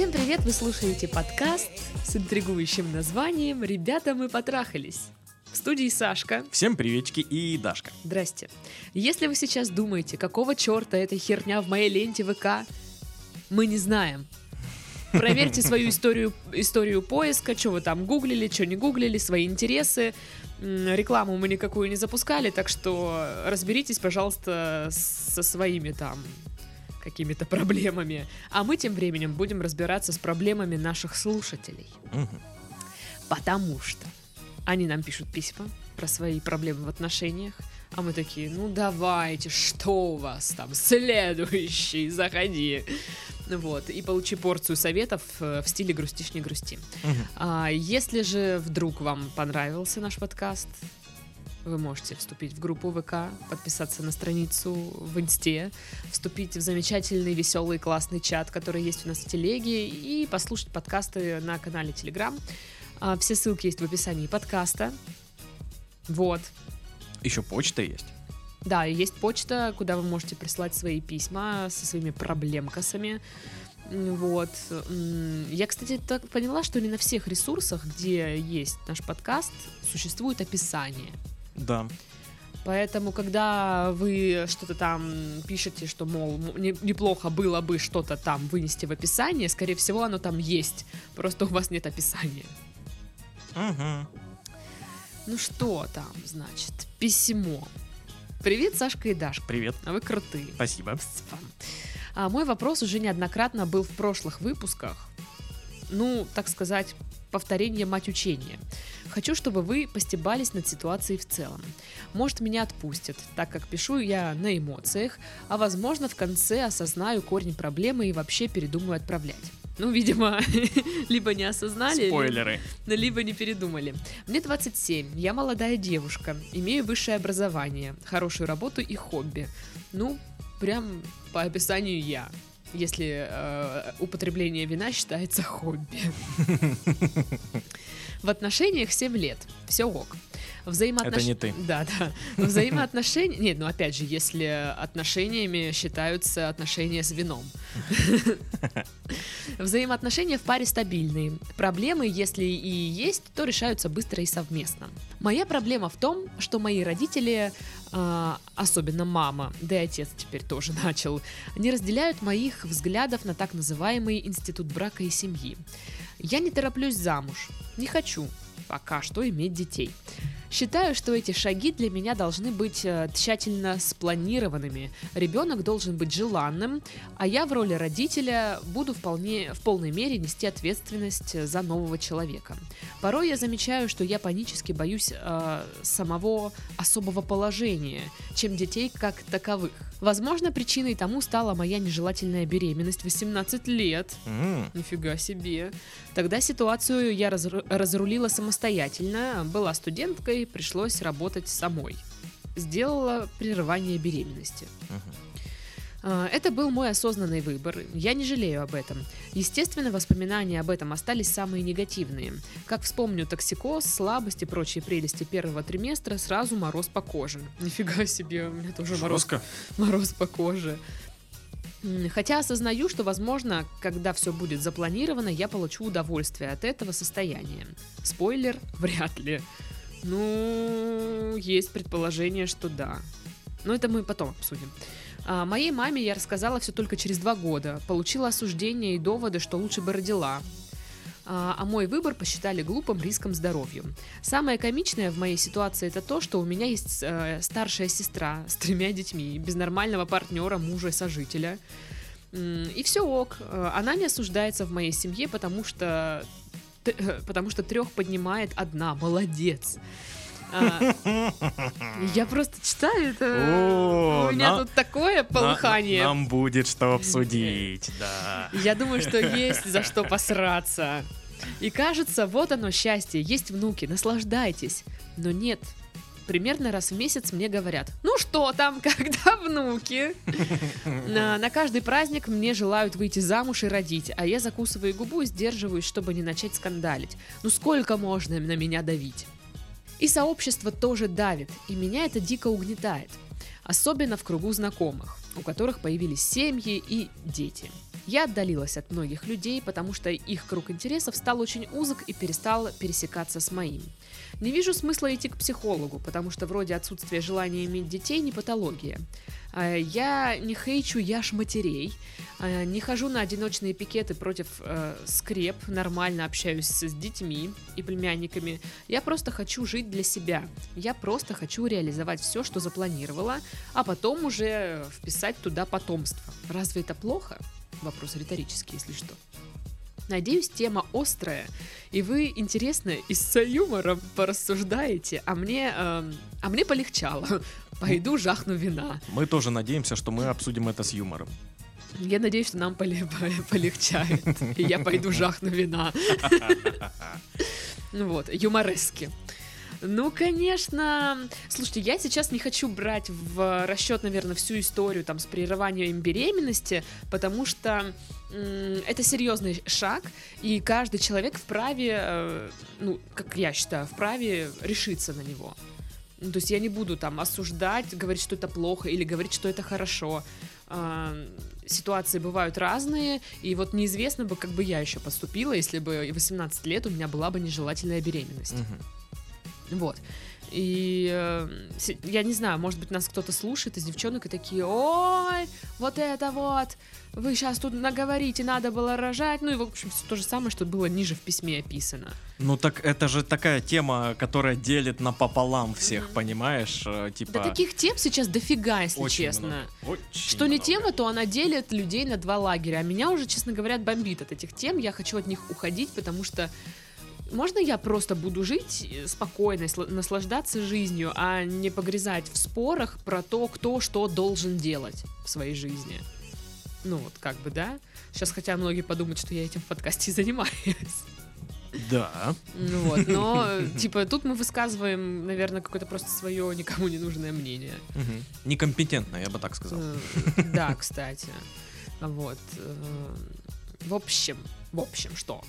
Всем привет! Вы слушаете подкаст с интригующим названием «Ребята, мы потрахались». В студии Сашка. Всем приветики и Дашка. Здрасте. Если вы сейчас думаете, какого черта эта херня в моей ленте ВК, мы не знаем. Проверьте свою историю, историю поиска, что вы там гуглили, что не гуглили, свои интересы. Рекламу мы никакую не запускали, так что разберитесь, пожалуйста, со своими там какими-то проблемами. А мы тем временем будем разбираться с проблемами наших слушателей. Мгм. Потому что они нам пишут письма про свои проблемы в отношениях, а мы такие, ну давайте, что у вас там, следующий, заходи. Вот, и получи порцию советов э, в стиле «грустишь, не грусти». Мгм. А если же вдруг вам понравился наш подкаст, вы можете вступить в группу ВК, подписаться на страницу в Инсте, вступить в замечательный, веселый, классный чат, который есть у нас в Телеге, и послушать подкасты на канале Телеграм. Все ссылки есть в описании подкаста. Вот. Еще почта есть. Да, есть почта, куда вы можете прислать свои письма со своими проблемкасами. Вот. Я, кстати, так поняла, что не на всех ресурсах, где есть наш подкаст, существует описание. Да. Поэтому, когда вы что-то там пишете, что, мол, неплохо было бы что-то там вынести в описание, скорее всего, оно там есть. Просто у вас нет описания. Мгм. Ну что там, значит, письмо. Привет, Сашка и Дашка. Привет. А вы крутые. Спасибо. А, мой вопрос уже неоднократно был в прошлых выпусках. Ну, так сказать, повторение мать учения. Хочу, чтобы вы постебались над ситуацией в целом. Может, меня отпустят, так как пишу я на эмоциях, а возможно, в конце осознаю корень проблемы и вообще передумаю отправлять. Ну, видимо, либо не осознали, ли- Спойлеры. либо не передумали. Мне 27, я молодая девушка, имею высшее образование, хорошую работу и хобби. Ну, прям по описанию я. Если э, употребление вина считается хобби. В отношениях 7 лет. Все ок. Взаимоотнош... Это не ты. Да, да. Взаимоотношения... Нет, ну опять же, если отношениями считаются отношения с вином. Взаимоотношения в паре стабильные. Проблемы, если и есть, то решаются быстро и совместно. Моя проблема в том, что мои родители, а, особенно мама, да и отец теперь тоже начал, не разделяют моих взглядов на так называемый институт брака и семьи. Я не тороплюсь замуж, не хочу пока что иметь детей. Считаю, что эти шаги для меня должны быть э, тщательно спланированными. Ребенок должен быть желанным, а я в роли родителя буду вполне, в полной мере нести ответственность за нового человека. Порой я замечаю, что я панически боюсь э, самого особого положения, чем детей как таковых. Возможно, причиной тому стала моя нежелательная беременность в 18 лет. М, Нифига себе. Тогда ситуацию я разру- разрулила самостоятельно. Была студенткой, пришлось работать самой. Сделала прерывание беременности. А, Это был мой осознанный выбор. Я не жалею об этом. Естественно, воспоминания об этом остались самые негативные. Как вспомню токсикоз, слабость и прочие прелести первого триместра, сразу мороз по коже. Нифига себе, у меня тоже мороз Жестко. мороз по коже. Хотя осознаю, что, возможно, когда все будет запланировано, я получу удовольствие от этого состояния. Спойлер, вряд ли. Ну, есть предположение, что да. Но это мы потом обсудим. А, моей маме я рассказала все только через два года. Получила осуждение и доводы, что лучше бы родила. А, а мой выбор посчитали глупым риском здоровью. Самое комичное в моей ситуации это то, что у меня есть э, старшая сестра с тремя детьми, без нормального партнера, мужа и сожителя. И все ок. Э, Она не осуждается в моей семье, потому что потому что трех поднимает одна. Молодец. А, Я просто читаю это. О, У меня на- тут такое На- полыхание. Нам будет что обсудить, да. Я думаю, что есть за что посраться. И кажется, вот оно счастье, есть внуки, наслаждайтесь. Но нет. Примерно раз в месяц мне говорят, ну что там, когда внуки? На, на каждый праздник мне желают выйти замуж и родить, а я закусываю губу и сдерживаюсь, чтобы не начать скандалить. Ну сколько можно на меня давить? И сообщество тоже давит, и меня это дико угнетает. Особенно в кругу знакомых, у которых появились семьи и дети. Я отдалилась от многих людей, потому что их круг интересов стал очень узок и перестал пересекаться с моим. Не вижу смысла идти к психологу, потому что вроде отсутствие желания иметь детей не патология. А, Я не хейчу яш матерей, а, не хожу на одиночные пикеты против э, скреп, нормально общаюсь с детьми и племянниками. Я просто хочу жить для себя. Я просто хочу реализовать все, что запланировала, а потом уже вписать туда потомство. Разве это плохо? Вопрос риторический, если что. Надеюсь, тема острая, и вы интересно и с юмором порассуждаете, а мне, эм, а мне полегчало. Пойду жахну вина. Мы тоже надеемся, что мы обсудим это с юмором. Я надеюсь, что нам поле- по- полегчает, и я пойду жахну вина. Ну вот, юморески. Ну, конечно. Слушайте, я сейчас не хочу брать в расчет, наверное, всю историю там с прерыванием беременности, потому что это серьезный шаг, и каждый человек вправе, э, ну, как я считаю, вправе решиться на него. Ну, то есть я не буду там осуждать, говорить, что это плохо, или говорить, что это хорошо. А, Ситуации бывают разные, и вот неизвестно бы, как бы я еще поступила, если бы в 18 лет у меня была бы нежелательная беременность. Вот. И э, я не знаю, может быть, нас кто-то слушает из девчонок и такие, ой, вот это вот, вы сейчас тут наговорите, надо было рожать. Ну и, в общем, все то же самое, что было ниже в письме описано. Ну так это же такая тема, которая делит напополам всех, Мгм. понимаешь? Э, Типа... Да таких тем сейчас дофига, если очень честно. много, очень Что не много. тема, то она делит людей на два лагеря. А меня уже, честно говоря, бомбит от этих тем. Я хочу от них уходить, потому что можно я просто буду жить э, спокойно, наслаждаться жизнью, а не погрязать в спорах про то, кто что должен делать в своей жизни? Ну вот, как бы, да? Сейчас хотя многие подумают, что я этим в подкасте занимаюсь. Да. Ну вот, но, типа, тут мы высказываем, наверное, какое-то просто свое никому не нужное мнение. Мгм. Некомпетентно, я бы так сказал. Э, Да, кстати. Вот. э, В общем, в общем, что?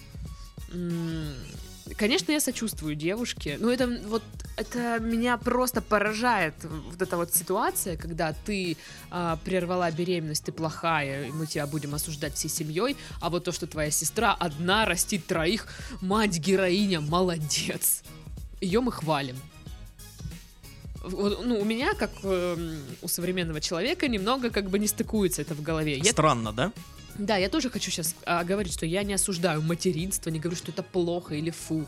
Конечно, я сочувствую девушке, но это вот это меня просто поражает вот эта вот ситуация, когда ты а, прервала беременность, ты плохая, и мы тебя будем осуждать всей семьей, а вот то, что твоя сестра одна растит троих, мать героиня, молодец. Ее мы хвалим. Ну, у меня, как эм, у современного человека, немного как бы не стыкуется это в голове. Я Странно, да? Да, я тоже хочу сейчас говорить, что я не осуждаю материнство, не говорю, что это плохо или фу.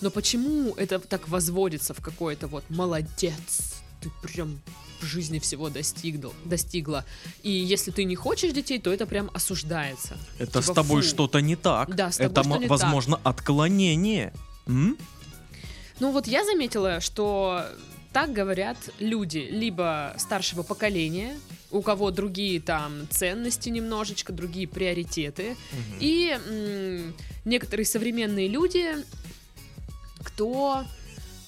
Но почему это так возводится в какое-то вот молодец, ты прям в жизни всего достигнул, достигла. И если ты не хочешь детей, то это прям осуждается. Это с Типа, тобой фу. что-то не так. Да, с тобой Это, что не возможно, отклонение. М? Ну вот я заметила, что так говорят люди либо старшего поколения, у кого другие там ценности немножечко, другие приоритеты, Мгм. И м, некоторые современные люди, кто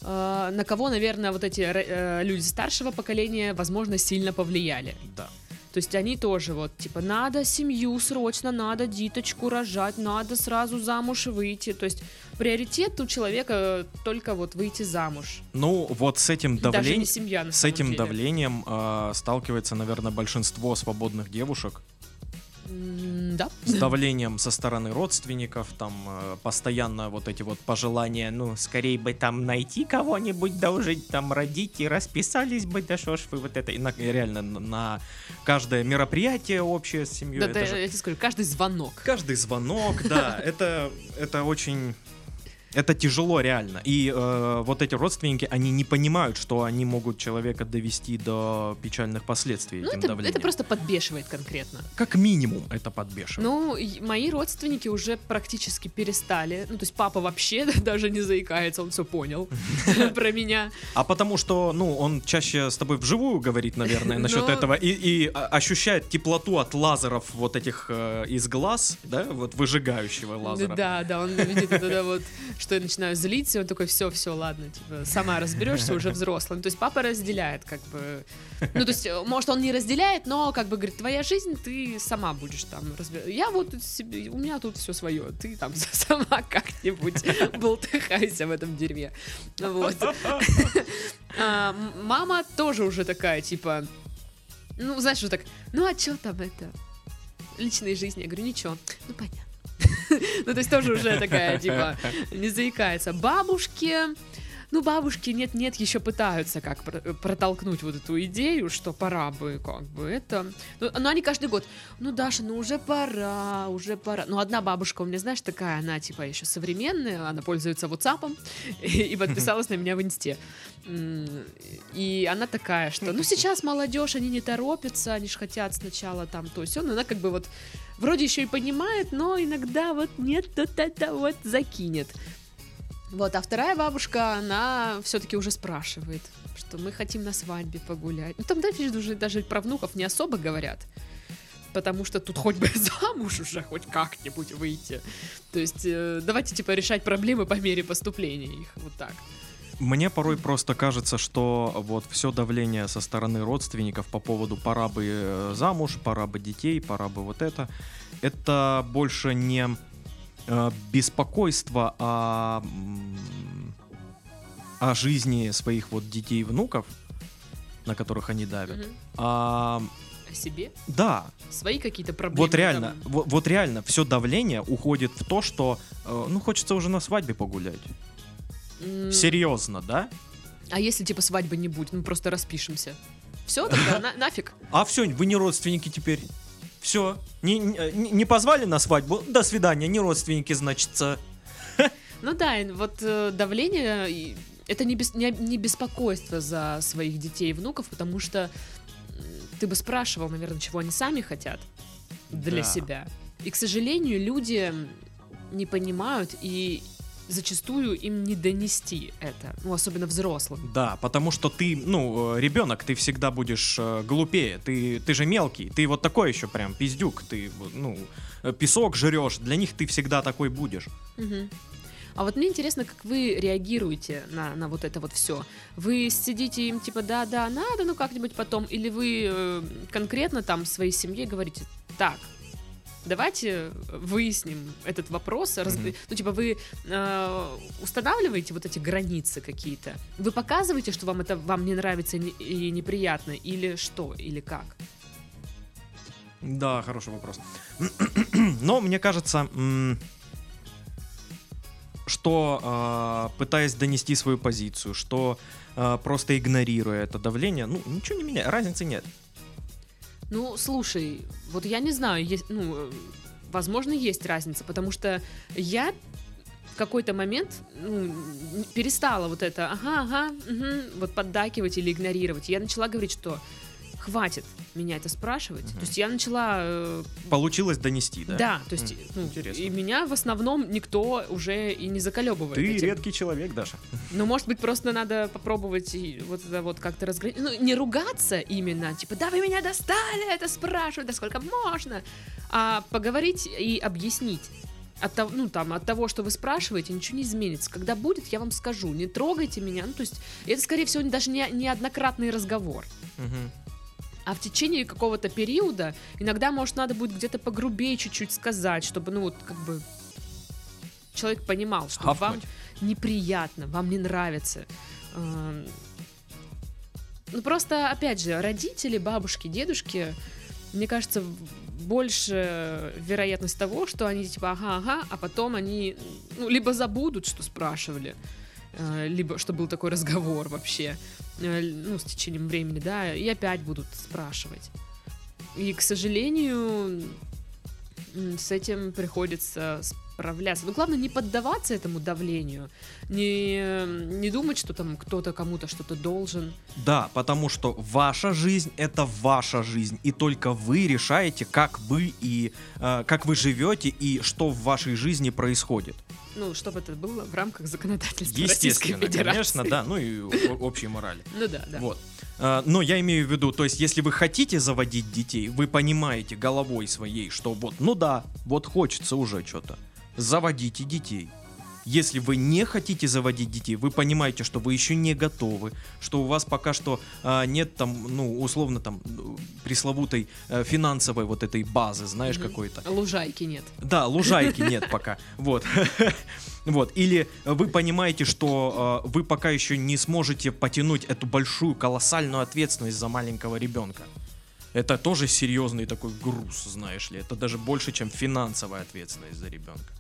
э, на кого, наверное, вот эти ре- э, люди старшего поколения, возможно, сильно повлияли. Да. То есть они тоже вот, типа, надо семью срочно, надо диточку рожать, надо сразу замуж выйти. То есть приоритет у человека только вот выйти замуж. Ну, вот с этим давлением, семья, с этим деле. давлением э, сталкивается, наверное, большинство свободных девушек. Да. С давлением со стороны родственников, там э, постоянно вот эти вот пожелания, ну, скорее бы там найти кого-нибудь, да уже там родить и расписались бы, да что ж вы вот это. И на- реально на, каждое мероприятие общее с семьей. Да, да, же я тебе скажу, каждый звонок. Каждый звонок, да, это, это очень... Это тяжело реально. И э, вот эти родственники, они не понимают, что они могут человека довести до печальных последствий Ну, этим это, давлением. это просто подбешивает конкретно. Как минимум это подбешивает. Ну, мои родственники уже практически перестали. Ну, то есть папа вообще даже не заикается, он все понял про меня. А потому что, ну, он чаще с тобой вживую говорит, наверное, насчет Ну. этого, и, а, ощущает теплоту от лазеров вот этих э, из глаз, да, вот выжигающего лазера. Да, да, он видит это вот, что я начинаю злиться, и он такой, все, все, ладно, типа, сама разберешься уже взрослым. То есть папа разделяет, как бы, ну, то есть, э, может, он не разделяет, но, как бы, говорит, твоя жизнь, ты сама будешь там разбираться. Я вот себе, у меня тут все свое, ты там сама как-нибудь болтыхайся в этом дерьме. Вот. А, Мама тоже уже такая, типа, ну, знаешь, что так, ну, а что там это? личной жизни. Я говорю, ничего, ну понятно. Ну, то есть тоже уже такая, типа, не заикается. Бабушки, ну, бабушки нет-нет, еще пытаются как про- протолкнуть вот эту идею, что пора бы, как бы, это... Ну, но они каждый год, ну, Даша, ну, уже пора, уже пора. Ну, одна бабушка у меня, знаешь, такая, она, типа, еще современная, она пользуется WhatsApp и, и подписалась на меня в Инсте. И она такая, что, ну, сейчас молодежь, они не торопятся, они же хотят сначала там то все, но она как бы вот вроде еще и понимает, но иногда вот нет, вот это вот закинет. Вот, а вторая бабушка, она все-таки уже спрашивает, что мы хотим на свадьбе погулять. Ну, там, да, видишь, уже даже про внуков не особо говорят. Потому что тут хоть бы замуж уже хоть как-нибудь выйти. То есть э, давайте, типа, решать проблемы по мере поступления их. Вот так. Мне порой просто кажется, что вот все давление со стороны родственников по поводу пора бы э, замуж, пора бы детей, пора бы вот это, это больше не беспокойство о, о жизни своих вот детей и внуков, на которых они давят, Мгм. а О себе? да, Свои какие-то проблемы? вот реально, там? вот, вот реально все давление уходит в то, что э, ну хочется уже на свадьбе погулять. М, Серьезно, да? А если, типа, свадьбы не будет, мы просто распишемся. Все, тогда на- нафиг. А все, вы не родственники теперь. Все. Не, не, не позвали на свадьбу? До свидания, не родственники, значится. Ну да, вот э, давление, это не, бес- не, не беспокойство за своих детей и внуков, потому что ты бы спрашивал, наверное, чего они сами хотят для Да. себя. И, к сожалению, люди не понимают и зачастую им не донести это, ну, особенно взрослым. Да, потому что ты, ну, ребенок, ты всегда будешь э, глупее. Ты, ты же мелкий, ты вот такой еще прям пиздюк. Ты, вот, ну, э, песок жрешь. Для них ты всегда такой будешь. Мгм. А вот мне интересно, как вы реагируете на, на вот это вот все. Вы сидите им типа, да, да, надо, ну как-нибудь потом, или вы э, конкретно там своей семье говорите, так, давайте выясним этот вопрос, раз- Мгм. ну типа вы э, устанавливаете вот эти границы какие-то, вы показываете, что вам это вам не нравится и не- и неприятно, или что, или как? Да, хороший вопрос. Но мне кажется, что э, пытаясь донести свою позицию, что э, просто игнорируя это давление, ну ничего не меняет, разницы нет. Ну, слушай, вот я не знаю, есть, ну, возможно, есть разница, потому что я в какой-то момент ну, перестала вот это, ага, ага, мгм, вот поддакивать или игнорировать. Я начала говорить, что хватит меня это спрашивать. Мгм. То есть я начала... э, Получилось донести, да? да, то есть М, ну, интересно. и меня в основном никто уже и не заколебывает. Ты этим. редкий человек, Даша. Ну, может быть, просто надо попробовать и вот это вот как-то разграничить. Ну, не ругаться именно, типа, да вы меня достали, это спрашивают, да сколько можно, а поговорить и объяснить. От того, ну, там, от того, что вы спрашиваете, ничего не изменится. Когда будет, я вам скажу. Не трогайте меня. Ну, то есть, это, скорее всего, даже не, неоднократный разговор. Мгм. А в течение какого-то периода иногда, может, надо будет где-то погрубее чуть-чуть сказать, чтобы, ну, вот, как бы человек понимал, что вам Хавкнуть. неприятно, вам не нравится. Эм, Ну, просто, опять же, родители, бабушки, дедушки, мне кажется, больше вероятность того, что они типа ага, ага, а потом они ну, либо забудут, что спрашивали, э, либо что был такой разговор вообще, ну, с течением времени, да, и опять будут спрашивать. И, к сожалению, с этим приходится справляться. Но главное не поддаваться этому давлению, не, не думать, что там кто-то кому-то что-то должен. Да, потому что ваша жизнь это ваша жизнь, и только вы решаете, как вы и э, как вы живете и что в вашей жизни происходит. Ну, чтобы это было в рамках законодательства Российской Естественно, Федерации. конечно, да, ну и общей морали. Ну да, да. Вот. Э, Но я имею в виду, то есть, если вы хотите заводить детей, вы понимаете головой своей, что вот, ну да, вот хочется уже что-то. Заводите детей. Если вы не хотите заводить детей, вы понимаете, что вы еще не готовы, что у вас пока что а, нет там, ну, условно там, ну, пресловутой э, финансовой вот этой базы, знаешь, Мгм. какой-то. Лужайки нет. Да, лужайки нет пока. Вот. Вот. Или вы понимаете, что э, вы пока еще не сможете потянуть эту большую, колоссальную ответственность за маленького ребенка. Это тоже серьезный такой груз, знаешь ли. Это даже больше, чем финансовая ответственность за ребенка.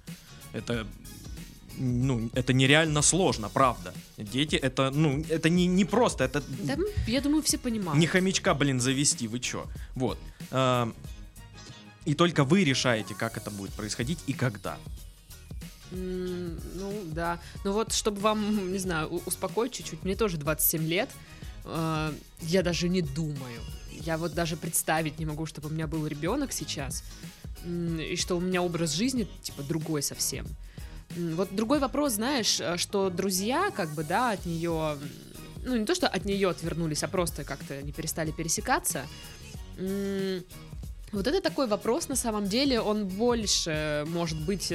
Это ну, это нереально сложно, правда. Дети, это, ну, это не, не просто, это... Да, я думаю, все понимают. Не хомячка, блин, завести, вы чё? Вот. А, и только вы решаете, как это будет происходить и когда. Ну, да. Ну вот, чтобы вам, не знаю, успокоить чуть-чуть, мне тоже 27 лет. э, Я даже не думаю. Я вот даже представить не могу, чтобы у меня был ребенок сейчас. И что у меня образ жизни, типа, другой совсем. Вот другой вопрос, знаешь, э, что друзья, как бы, да, от нее, ну, не то, что от нее отвернулись, а просто как-то не перестали пересекаться. Вот это такой вопрос, на самом деле, он больше может быть...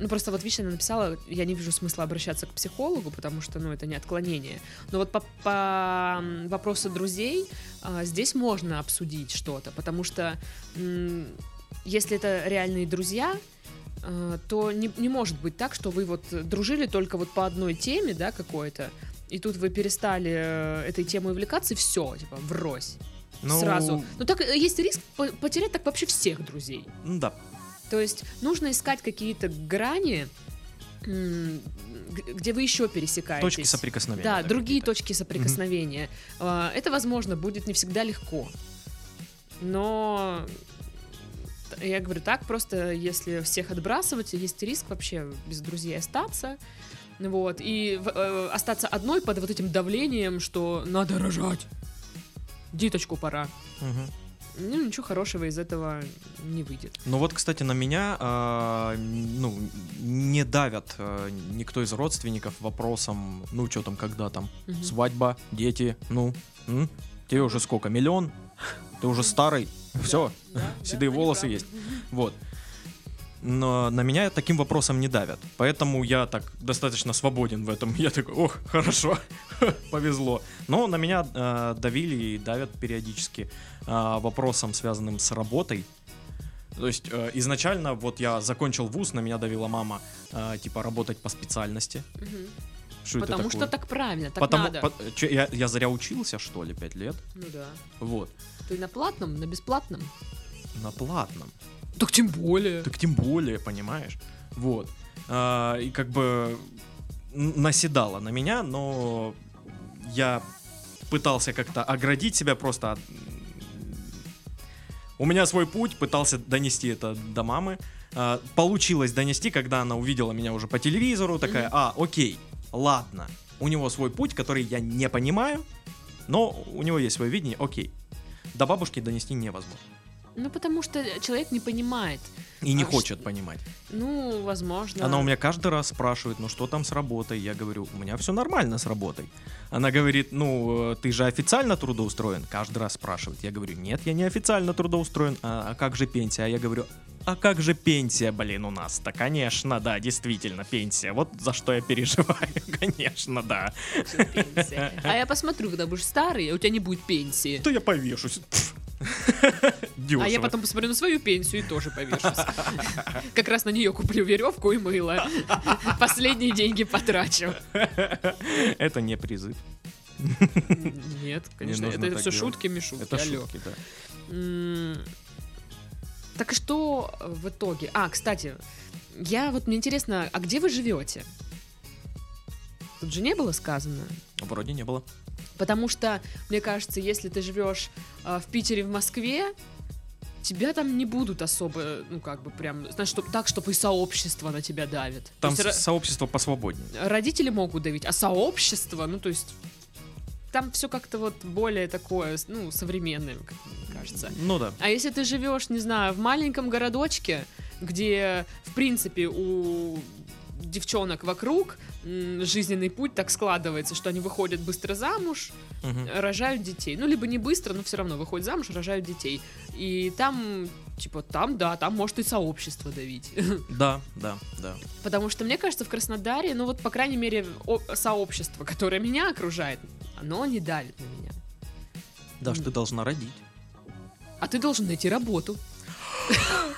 Ну, просто вот Вишня написала, я не вижу смысла обращаться к психологу, потому что, ну, это не отклонение. Но вот по, по вопросу друзей а, здесь можно обсудить что-то, потому что м, если это реальные друзья, а, то не, не может быть так, что вы вот дружили только вот по одной теме, да, какой-то, и тут вы перестали э, этой темой увлекаться, и все, типа, врозь. Ну, Сразу. Ну так э, есть риск по- потерять так вообще всех друзей. ну Да. То есть нужно искать какие-то грани, где вы еще пересекаетесь. Точки соприкосновения. Да, другие какие-то. точки соприкосновения. А, Это, возможно, будет не всегда легко. Но я говорю так, просто если всех отбрасывать, есть риск вообще без друзей остаться. Вот, и э, остаться одной под вот этим давлением, что надо рожать. Диточку пора. Мгм. Ну, ничего хорошего из этого не выйдет. Ну вот, кстати, на меня а, ну, не давят а, никто из родственников вопросом, ну что там, когда там, Мгм. свадьба, дети, ну, м? тебе уже сколько, миллион? Ты уже старый? Все, седые волосы есть. Вот. Но на меня таким вопросом не давят. Поэтому я так достаточно свободен в этом. Я такой, ох, хорошо, повезло. Но на меня э, давили и давят периодически э, вопросом, связанным с работой. То есть э, изначально вот я закончил вуз, на меня давила мама, э, типа работать по специальности. Мгм. Что это Потому такое? что так правильно, так Потому, надо. по- чё, я, я зря учился, что ли, пять лет? Ну да. Вот. Ты на платном, на бесплатном? На платном. Так тем более. Так тем более, понимаешь? Вот. А, и как бы наседала на меня, но я пытался как-то оградить себя просто от... У меня свой путь, пытался донести это до мамы. А, получилось донести, когда она увидела меня уже по телевизору, такая, Мгм. а, окей, ладно. У него свой путь, который я не понимаю, но у него есть свое видение, окей. До бабушки донести невозможно. Ну, потому что человек не понимает. И не А хочет понимать. Ну, возможно. Она у меня каждый раз спрашивает, ну что там с работой? Я говорю, у меня все нормально с работой. Она говорит, ну э, ты же официально трудоустроен? Каждый раз спрашивает. Я говорю, нет, я не официально трудоустроен. А, а как же пенсия? А я говорю, а как же пенсия, блин, у нас-то? Конечно, да, действительно, пенсия. Вот за что я переживаю, конечно, да. А я посмотрю, когда будешь старый, а у тебя не будет пенсии. То я повешусь. Дешево. А я потом посмотрю на свою пенсию и тоже повешусь. Как раз на нее куплю веревку и мыло. Последние деньги потрачу. Это не призыв. Нет, конечно, это все делать. шутки, мишутки. Это алло. шутки, да. Так и что в итоге? А, кстати, я вот мне интересно, а где вы живете? Тут же не было сказано. Вроде не было. Потому что, мне кажется, если ты живешь а, в Питере, в Москве, тебя там не будут особо, ну, как бы прям, знаешь, чтоб, так, чтобы и сообщество на тебя давит. То Там есть ро- сообщество посвободнее. родители могут давить, а сообщество, ну, то есть там все как-то вот более такое, ну, современное, как мне кажется. Ну да. А если ты живешь, не знаю, в маленьком городочке, где, в принципе, у девчонок вокруг жизненный путь так складывается, что они выходят быстро замуж, Мгм. рожают детей. Ну, либо не быстро, но все равно выходят замуж, рожают детей. И там, типа, там, да, там может и сообщество давить. Да, да, да. Потому что, мне кажется, в Краснодаре, ну вот, по крайней мере, сообщество, которое меня окружает, оно не давит на меня. Даш, ты должна родить. А ты должен найти работу.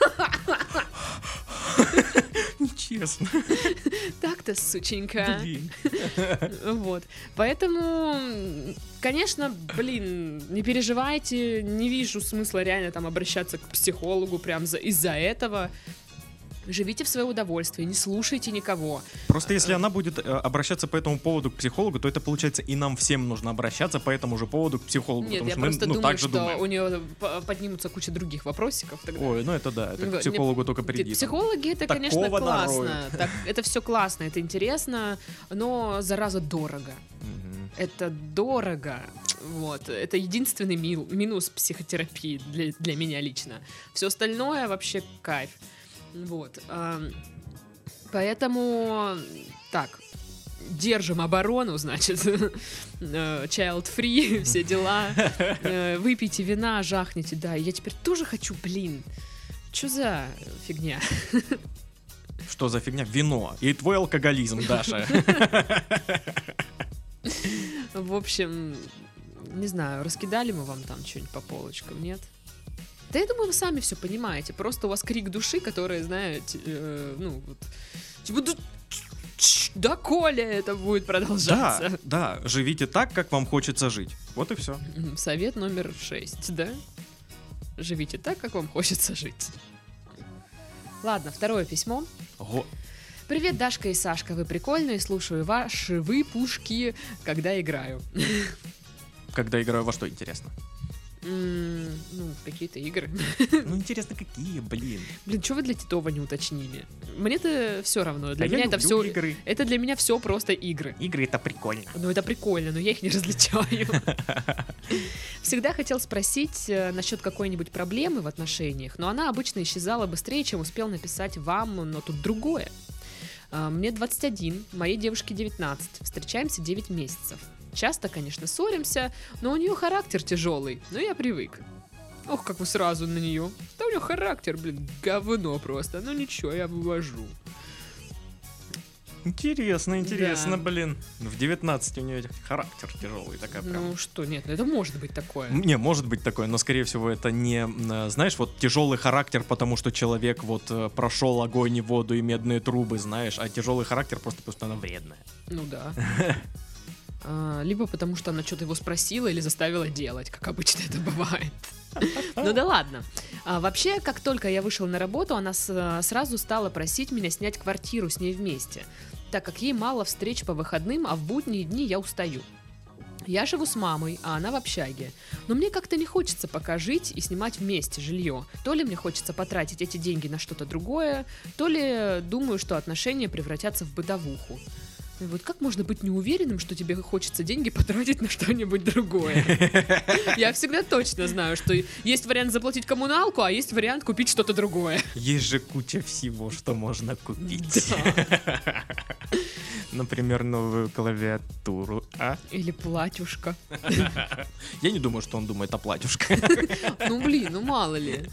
честно. Так-то, сученька. Блин. Вот. Поэтому, конечно, блин, не переживайте, не вижу смысла реально там обращаться к психологу прям за- из-за этого. Живите в свое удовольствие, не слушайте никого. Просто если она будет э, обращаться по этому поводу к психологу, то это получается и нам всем нужно обращаться по этому же поводу к психологу. Нет, потому я что мы просто ну, думаю, так же что думаем. у нее поднимутся куча других вопросиков тогда. Ой, ну это да, это к не- психологу только Ты- приди. Психологи это, Такого конечно, классно. Так, это все классно, это интересно, но зараза дорого. Это дорого. Вот. Это единственный минус психотерапии для, для меня лично. Все остальное вообще кайф. Вот. Поэтому так. Держим оборону, значит, э, child free, все дела. Э, Выпейте вина, жахните, да. Я теперь тоже хочу, блин. Что за фигня? Что за фигня? Вино. И твой алкоголизм, Даша. В общем, не знаю, раскидали мы вам там что-нибудь по полочкам, нет? Да я думаю, вы сами все понимаете. Просто у вас крик души, который, знаете, э, ну, вот, типа, «Да да, Коля, это будет Да, продолжаться. да, живите так, как вам хочется жить. Вот и все. Совет номер шесть, да? Живите так, как вам хочется жить. Ладно, второе письмо. Привет, Дашка и Сашка, вы прикольные, слушаю ваши выпушки, когда играю. Когда играю во что, интересно? Ну, какие-то игры. Ну, интересно, какие, блин. Блин, что вы для Титова не уточнили? Мне-то все равно. Для А меня это все. игры. Это для меня все просто игры. Игры это прикольно. Ну, это прикольно, но я их не различаю. Всегда хотел спросить э, насчет какой-нибудь проблемы в отношениях, но она обычно исчезала быстрее, чем успел написать вам, но тут другое. А, Мне 21, моей девушке 19, встречаемся 9 месяцев. Часто, конечно, ссоримся, но у нее характер тяжелый, но я привык. Ох, как вы сразу на нее. Да у нее характер, блин, говно просто. Ну ничего, я вывожу. Интересно, интересно, Да. блин. В 19 у нее характер тяжелый, такая прям. Ну что, нет, ну это может быть такое. Не, может быть такое, но скорее всего это не, м, знаешь, вот тяжелый характер, потому что человек вот э, прошел огонь и воду и медные трубы, знаешь, а тяжелый характер просто потому что она вредная. Ну да. А, Либо потому, что она что-то его спросила или заставила делать, как обычно это бывает. Ну да ладно. А, Вообще, как только я вышел на работу, она с- сразу стала просить меня снять квартиру с ней вместе, так как ей мало встреч по выходным, а в будние дни я устаю. Я живу с мамой, а она в общаге. Но мне как-то не хочется пока жить и снимать вместе жилье. То ли мне хочется потратить эти деньги на что-то другое, то ли думаю, что отношения превратятся в бытовуху. И Вот как можно быть неуверенным, что тебе хочется деньги потратить на что-нибудь другое? Я всегда точно знаю, что есть вариант заплатить коммуналку, а есть вариант купить что-то другое. Есть же куча всего, что можно купить. Например, новую клавиатуру, а? Или платьюшка. Я не думаю, что он думает о платьюшке. Ну блин, ну мало ли.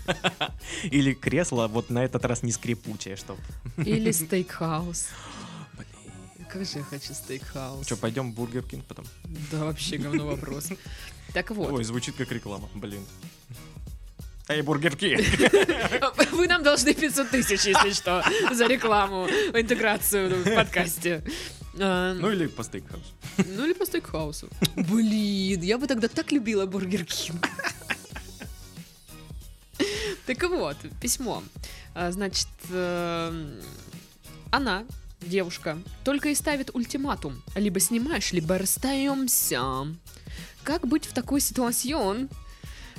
Или кресло вот на этот раз не скрипучее, что... Или стейкхаус. Как же я хочу стейкхаус. Что, пойдем в Бургер Кинг потом? Да, вообще говно вопрос. Так вот, Ой, звучит как реклама, блин. Эй, Бургер Кинг! вы нам должны 500 тысяч, если что, за рекламу, интеграцию в подкасте. А, Ну или по стейкхаусу. Ну или по стейкхаусу. Блин, я бы тогда так любила Бургер Кинг. Так вот, письмо. А, Значит, эм, она, девушка, только и ставит ультиматум. Либо снимаешь, либо расстаемся. Как быть в такой situation?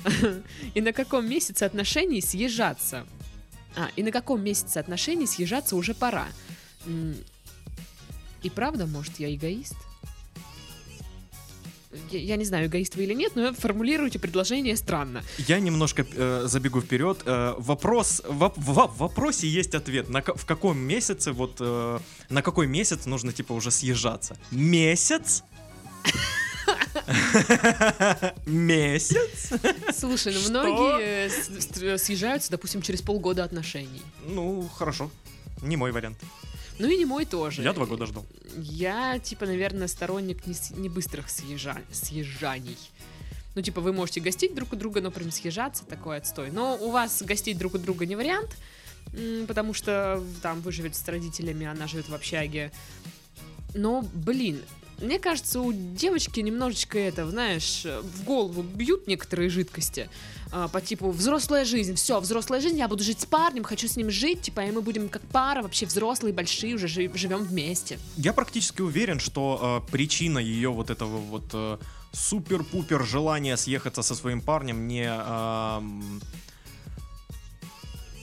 И на каком месяце отношений съезжаться? А, и на каком месяце отношений съезжаться уже пора? И правда, может, я эгоист? Я, я не знаю, эгоист вы или нет, но формулируете предложение странно. Я немножко э, забегу вперед. Э, вопрос, воп- в, в вопросе есть ответ. На, в каком месяце, вот, э, на какой месяц нужно, типа, уже съезжаться? Месяц? Месяц? Слушай, ну многие съезжаются, допустим, через полгода отношений. Ну, хорошо. Не мой вариант. Ну и не мой тоже. Я два года ждал. Я, типа, наверное, сторонник не, с- не быстрых съезжа- съезжаний. Ну, типа, вы можете гостить друг у друга, но прям съезжаться такой отстой. Но у вас гостить друг у друга не вариант. потому что там вы живете с родителями, она живет в общаге. Но, блин, мне кажется, у девочки немножечко это, знаешь, в голову бьют некоторые жидкости. а, по типу взрослая жизнь, все, взрослая жизнь, я буду жить с парнем, хочу с ним жить, типа, и мы будем как пара, вообще взрослые, большие, уже жи- живем вместе. Я практически уверен, что э, причина ее вот этого вот э, супер-пупер желания съехаться со своим парнем не ам,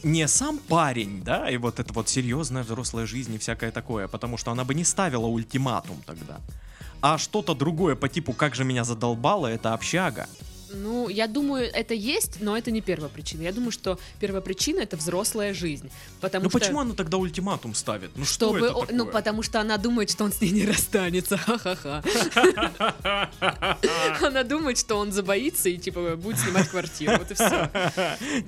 не сам парень, да, и вот это вот серьезная взрослая жизнь и всякое такое, потому что она бы не ставила ультиматум тогда. А что-то другое по типу «как же меня задолбало» — это общага. Ну, я думаю, это есть, но это не первая причина. Я думаю, что первая причина это взрослая жизнь. Потому Ну что... почему она тогда ультиматум ставит? Ну Чтобы, что это ну, такое? потому что она думает, что он с ней не расстанется. Ха-ха-ха. Она думает, что он забоится и, типа, будет снимать квартиру. Вот и все.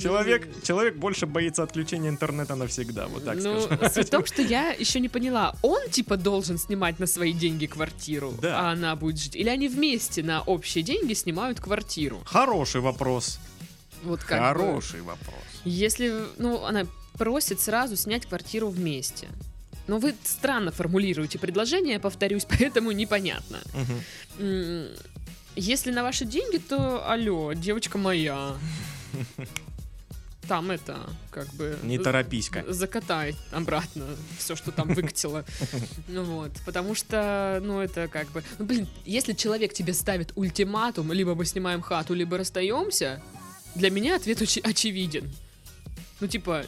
Человек, человек больше боится отключения интернета навсегда, вот так ну, скажем. суть в том, что я еще не поняла, он, типа, должен снимать на свои деньги квартиру, Да. а она будет жить. Или они вместе на общие деньги снимают квартиру. Хороший вопрос. Вот как бы. Хороший вопрос. Если, ну, она просит сразу снять квартиру вместе. Но вы странно формулируете предложение, повторюсь, поэтому непонятно. М, Если на ваши деньги, то алло, девочка моя. Там это, как бы... Не торопись-ка. Закатай обратно все, что там выкатило. Ну вот, потому что, ну это как бы... Ну блин, если человек тебе ставит ультиматум, либо мы снимаем хату, либо расстаемся, для меня ответ очи- очевиден. Ну типа,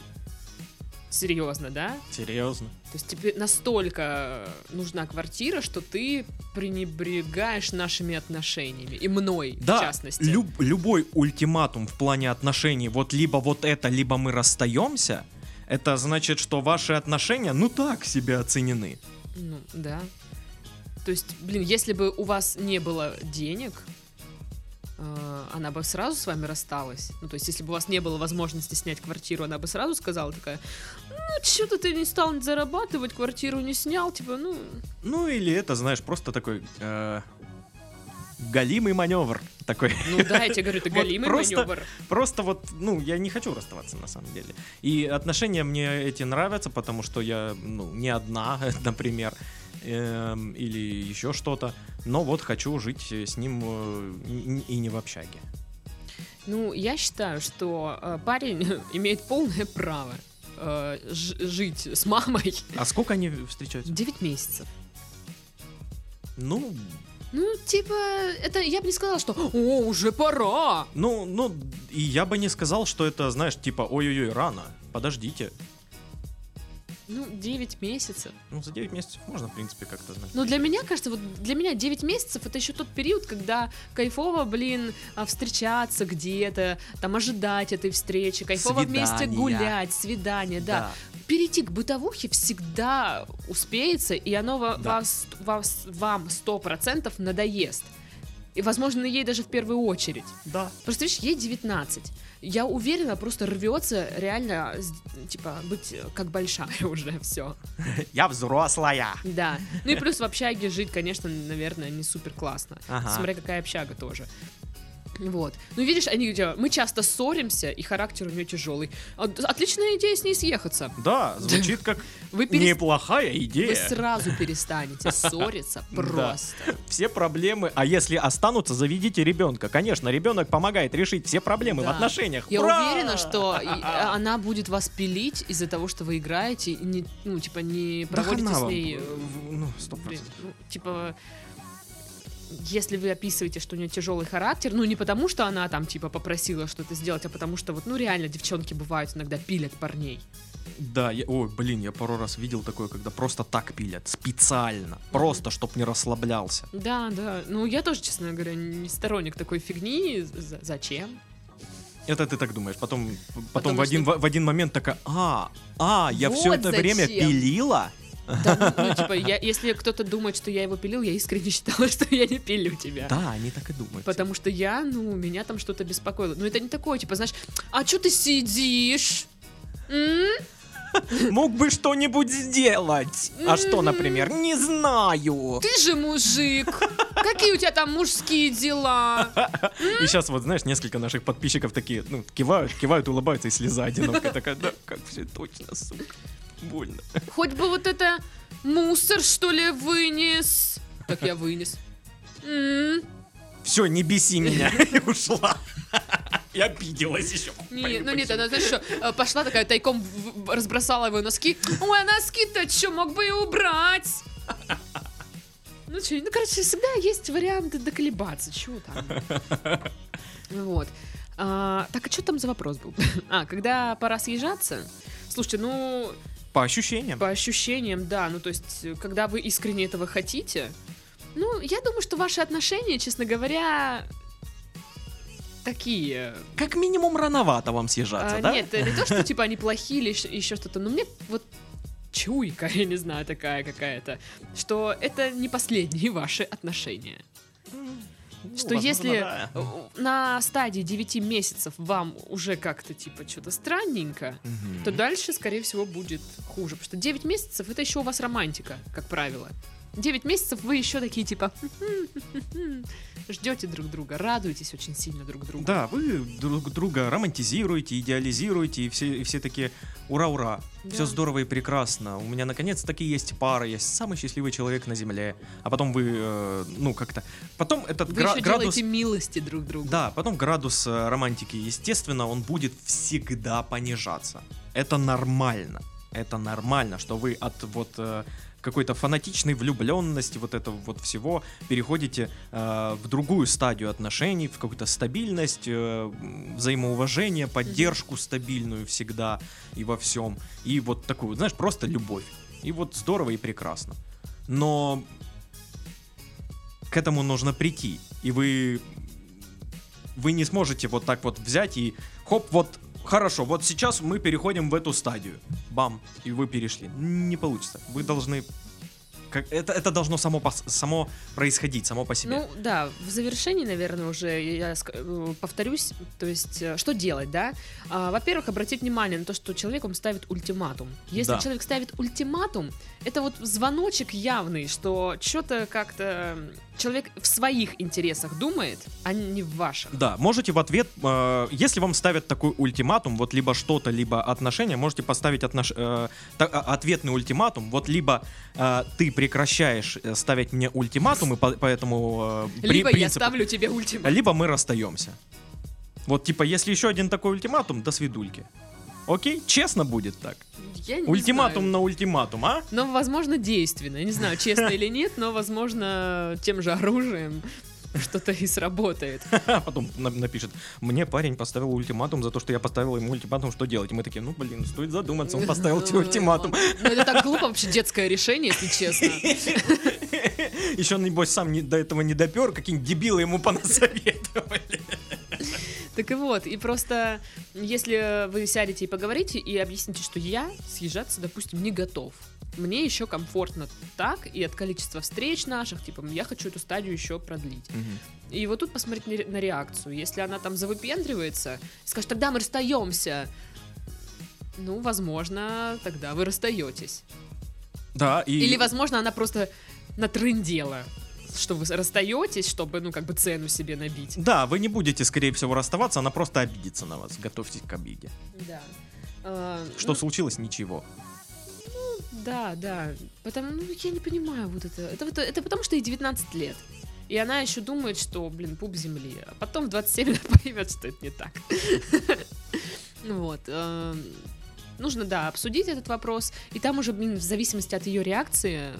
серьезно, да? Серьезно? То есть тебе настолько нужна квартира, что ты пренебрегаешь нашими отношениями. И мной, в Да, частности. люб- любой ультиматум в плане отношений, вот либо вот это, либо мы расстаемся, это значит, что ваши отношения, ну так себе оценены. Ну, да. То есть, блин, если бы у вас не было денег, э, она бы сразу с вами рассталась. Ну, то есть, если бы у вас не было возможности снять квартиру, она бы сразу сказала такая, ну, что-то ты не стал зарабатывать, квартиру не снял, типа, ну... Ну или это, знаешь, просто такой э, галимый маневр такой. Ну да, я тебе говорю, это Вот галимый просто- маневр. Просто вот, ну, я не хочу расставаться на самом деле. И отношения мне эти нравятся, потому что я, ну, не одна, например, эм, или еще что-то. Но вот хочу жить с ним э, и- и не в общаге. Ну, я считаю, что э, парень имеет полное право э, жить с мамой А сколько они встречаются? 9 месяцев. Ну, Ну, типа, это я бы не сказала, что «О, уже пора!» ну, ну, и я бы не сказал, что это, знаешь, типа, ой-ой-ой, рано. Подождите. Ну, 9 месяцев. Ну, за 9 месяцев можно, в принципе, как-то знать. Но для меня, кажется, вот для меня 9 месяцев это еще тот период, когда кайфово, блин, а, встречаться где-то, там ожидать этой встречи, кайфово вместе Свидания. гулять, свидание, да. Перейти к бытовухе всегда успеется, и оно Да. вас, вас- вам сто процентов надоест. И, возможно, ей даже в первую очередь. Да. Просто, видишь, ей 19. Я уверена, просто рвется реально, типа, быть э, как большая уже, все. Я взрослая. Да. Ну и плюс в общаге жить, конечно, наверное, не супер классно. Ага. Смотря какая общага тоже. Вот. Ну, видишь, они говорят, мы часто ссоримся, и характер у нее тяжелый. От- Отличная идея с ней съехаться. Да, звучит как Вы, перес- неплохая вы идея. сразу перестанете ссориться Да. просто. Все проблемы, а если останутся, заведите ребенка. Конечно, ребенок помогает решить все проблемы в отношениях. Я Ура! уверена, что а, она будет вас пилить из-за того, что вы играете, и не, ну, типа, не проводите с ней... э, э, Ну, сто Блин, процентов. ну, типа, если вы описываете, что у нее тяжелый характер, ну не потому, что она там типа попросила что-то сделать, а потому что вот, ну реально девчонки бывают иногда пилят парней. Да, я, ой, блин, я пару раз видел такое, когда просто так пилят, специально, просто, чтоб не расслаблялся. Да, да. Ну я тоже, честно говоря, не сторонник такой фигни. З- зачем? Это ты так думаешь. Потом, потом Потому в, один, что- в, в один момент такая, а, а, я все Вот это время зачем. пилила? Да, ну, ну, типа, я, если кто-то думает, что я его пилил, я искренне считала, что я не пилю тебя. Да, они так и думают. Потому что я, ну, меня там что-то беспокоило. Ну, это не такое, типа, знаешь, а что ты сидишь? М? Мог бы что-нибудь сделать. А что, например? Не знаю. Ты же мужик. Какие у тебя там мужские дела? И сейчас вот, знаешь, несколько наших подписчиков такие, ну, кивают, кивают, улыбаются, и слеза одинокая такая, да, как все точно, сука, больно. Хоть бы вот это мусор, что ли, вынес. Так я вынес. Все, не беси меня, и ушла. И обиделась еще. Не, ну нет, она, знаешь, что, э, пошла такая тайком разбросала его носки. Ой, а носки-то что, мог бы и убрать. Ну что, ну, короче, всегда есть варианты доколебаться, чего там. Вот. А, так, а что там за вопрос был? А, когда пора съезжаться? Слушайте, ну, По ощущениям. по ощущениям, да, ну, то есть, когда вы искренне этого хотите, ну, я думаю, что ваши отношения, честно говоря, такие, Как минимум рановато вам съезжаться, а, да? Нет, не то, что типа они плохие или еще что-то, но мне вот чуйка, я не знаю, такая какая-то, что это не последние ваши отношения. Ну, Что возможно, если да. на стадии 9 месяцев вам уже как-то типа что-то странненько, Мгм. то дальше, скорее всего, будет хуже. Потому что 9 месяцев это еще у вас романтика, как правило. 9 месяцев вы еще такие типа ждете друг друга, радуетесь очень сильно друг другу. Да, вы друг друга романтизируете, идеализируете, и все, и все такие ура-ура, Да. все здорово и прекрасно. У меня наконец-таки есть пара, я самый счастливый человек на земле. А потом вы, э, ну как-то, потом этот Вы гра- еще градус... милости друг другу. Да, потом градус э, романтики, естественно, он будет всегда понижаться. Это нормально. Это нормально, что вы от вот э, какой-то фанатичной влюбленности, вот этого вот всего, переходите э, в другую стадию отношений, в какую-то стабильность, э, взаимоуважение, поддержку стабильную всегда и во всем. И вот такую, знаешь, просто любовь. И вот здорово и прекрасно. Но к этому нужно прийти. И вы вы не сможете вот так вот взять и хоп, вот хорошо, вот сейчас мы переходим в эту стадию. Бам, и вы перешли. Не получится. Вы должны как, это, это должно само, пос- само происходить, само по себе. Ну да, в завершении, наверное, уже я э, повторюсь, то есть э, что делать, да? А, во-первых, обратить внимание на то, что человек вам ставит ультиматум. Если Да. человек ставит ультиматум, это вот звоночек явный, что что-то как-то человек в своих интересах думает, а не в ваших. Да, можете в ответ, э, если вам ставят такой ультиматум, вот либо что-то, либо отношения, можете поставить отнош- э, та- ответный ультиматум, вот либо э, ты прекращаешь э, ставить мне ультиматумы, по- поэтому э, при- Либо я принцип- ставлю тебе ультиматум. либо мы расстаемся. Вот типа, если еще один такой ультиматум, до свидульки. Окей, честно будет так. Я не ультиматум знаю. на ультиматум, а? Но, возможно, действенно. Я не знаю, честно или нет, но, возможно, тем же оружием что-то и сработает. Потом на- напишет, мне парень поставил ультиматум за то, что я поставил ему ультиматум, что делать? И мы такие, ну блин, стоит задуматься, он поставил тебе ультиматум. Ну, это так глупо, вообще детское решение, если честно. Еще, небось, сам не- до этого не допер, какие-нибудь дебилы ему понасоветовали. Так и вот, и просто, если вы сядете и поговорите, и объясните, что я съезжаться, допустим, не готов. Мне еще комфортно так, и от количества встреч наших, типа, я хочу эту стадию еще продлить. И вот тут посмотреть на ре- на реакцию. Если она там завыпендривается, скажет, тогда мы расстаемся. Ну, возможно, тогда вы расстаетесь. Да, и... Или, возможно, она просто натрындела, что вы расстаетесь, чтобы, ну, как бы цену себе набить. Да, вы не будете, скорее всего, расставаться, она просто обидится на вас. Готовьтесь к обиде. Да. А, Что ну, случилось? Ничего. Да, да. Потому, ну, я не понимаю вот это. Это, вот- это потому, что ей 19 лет. И она еще думает, что, блин, пуп земли. А потом в 27 она поймет, что это не так. Ну Вот. эм, Нужно, да, обсудить этот вопрос. И там уже, блин, в зависимости от ее реакции...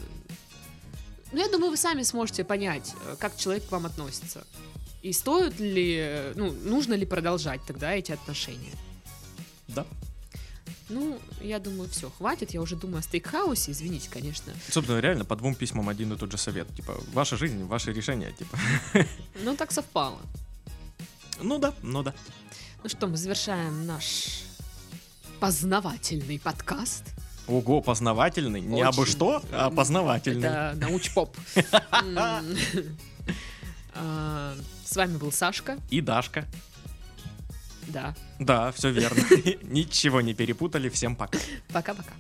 Ну, я думаю, вы сами сможете понять, э, как человек к вам относится. И стоит ли, ну, нужно ли продолжать тогда эти отношения. Ну, я думаю, все, хватит. Я уже думаю о стейкхаусе. Извините, конечно. Собственно, реально, по двум письмам один и тот же совет. Типа, ваша жизнь, ваши решения, типа. Но так совпало. Ну да, ну да. Ну что, мы завершаем наш познавательный подкаст. Ого, познавательный. Не Очень. абы что, а познавательный. Это науч-поп. А, С вами был Сашка. И Дашка. Да. Да, все верно. Ничего не перепутали. Всем пока. Пока-пока.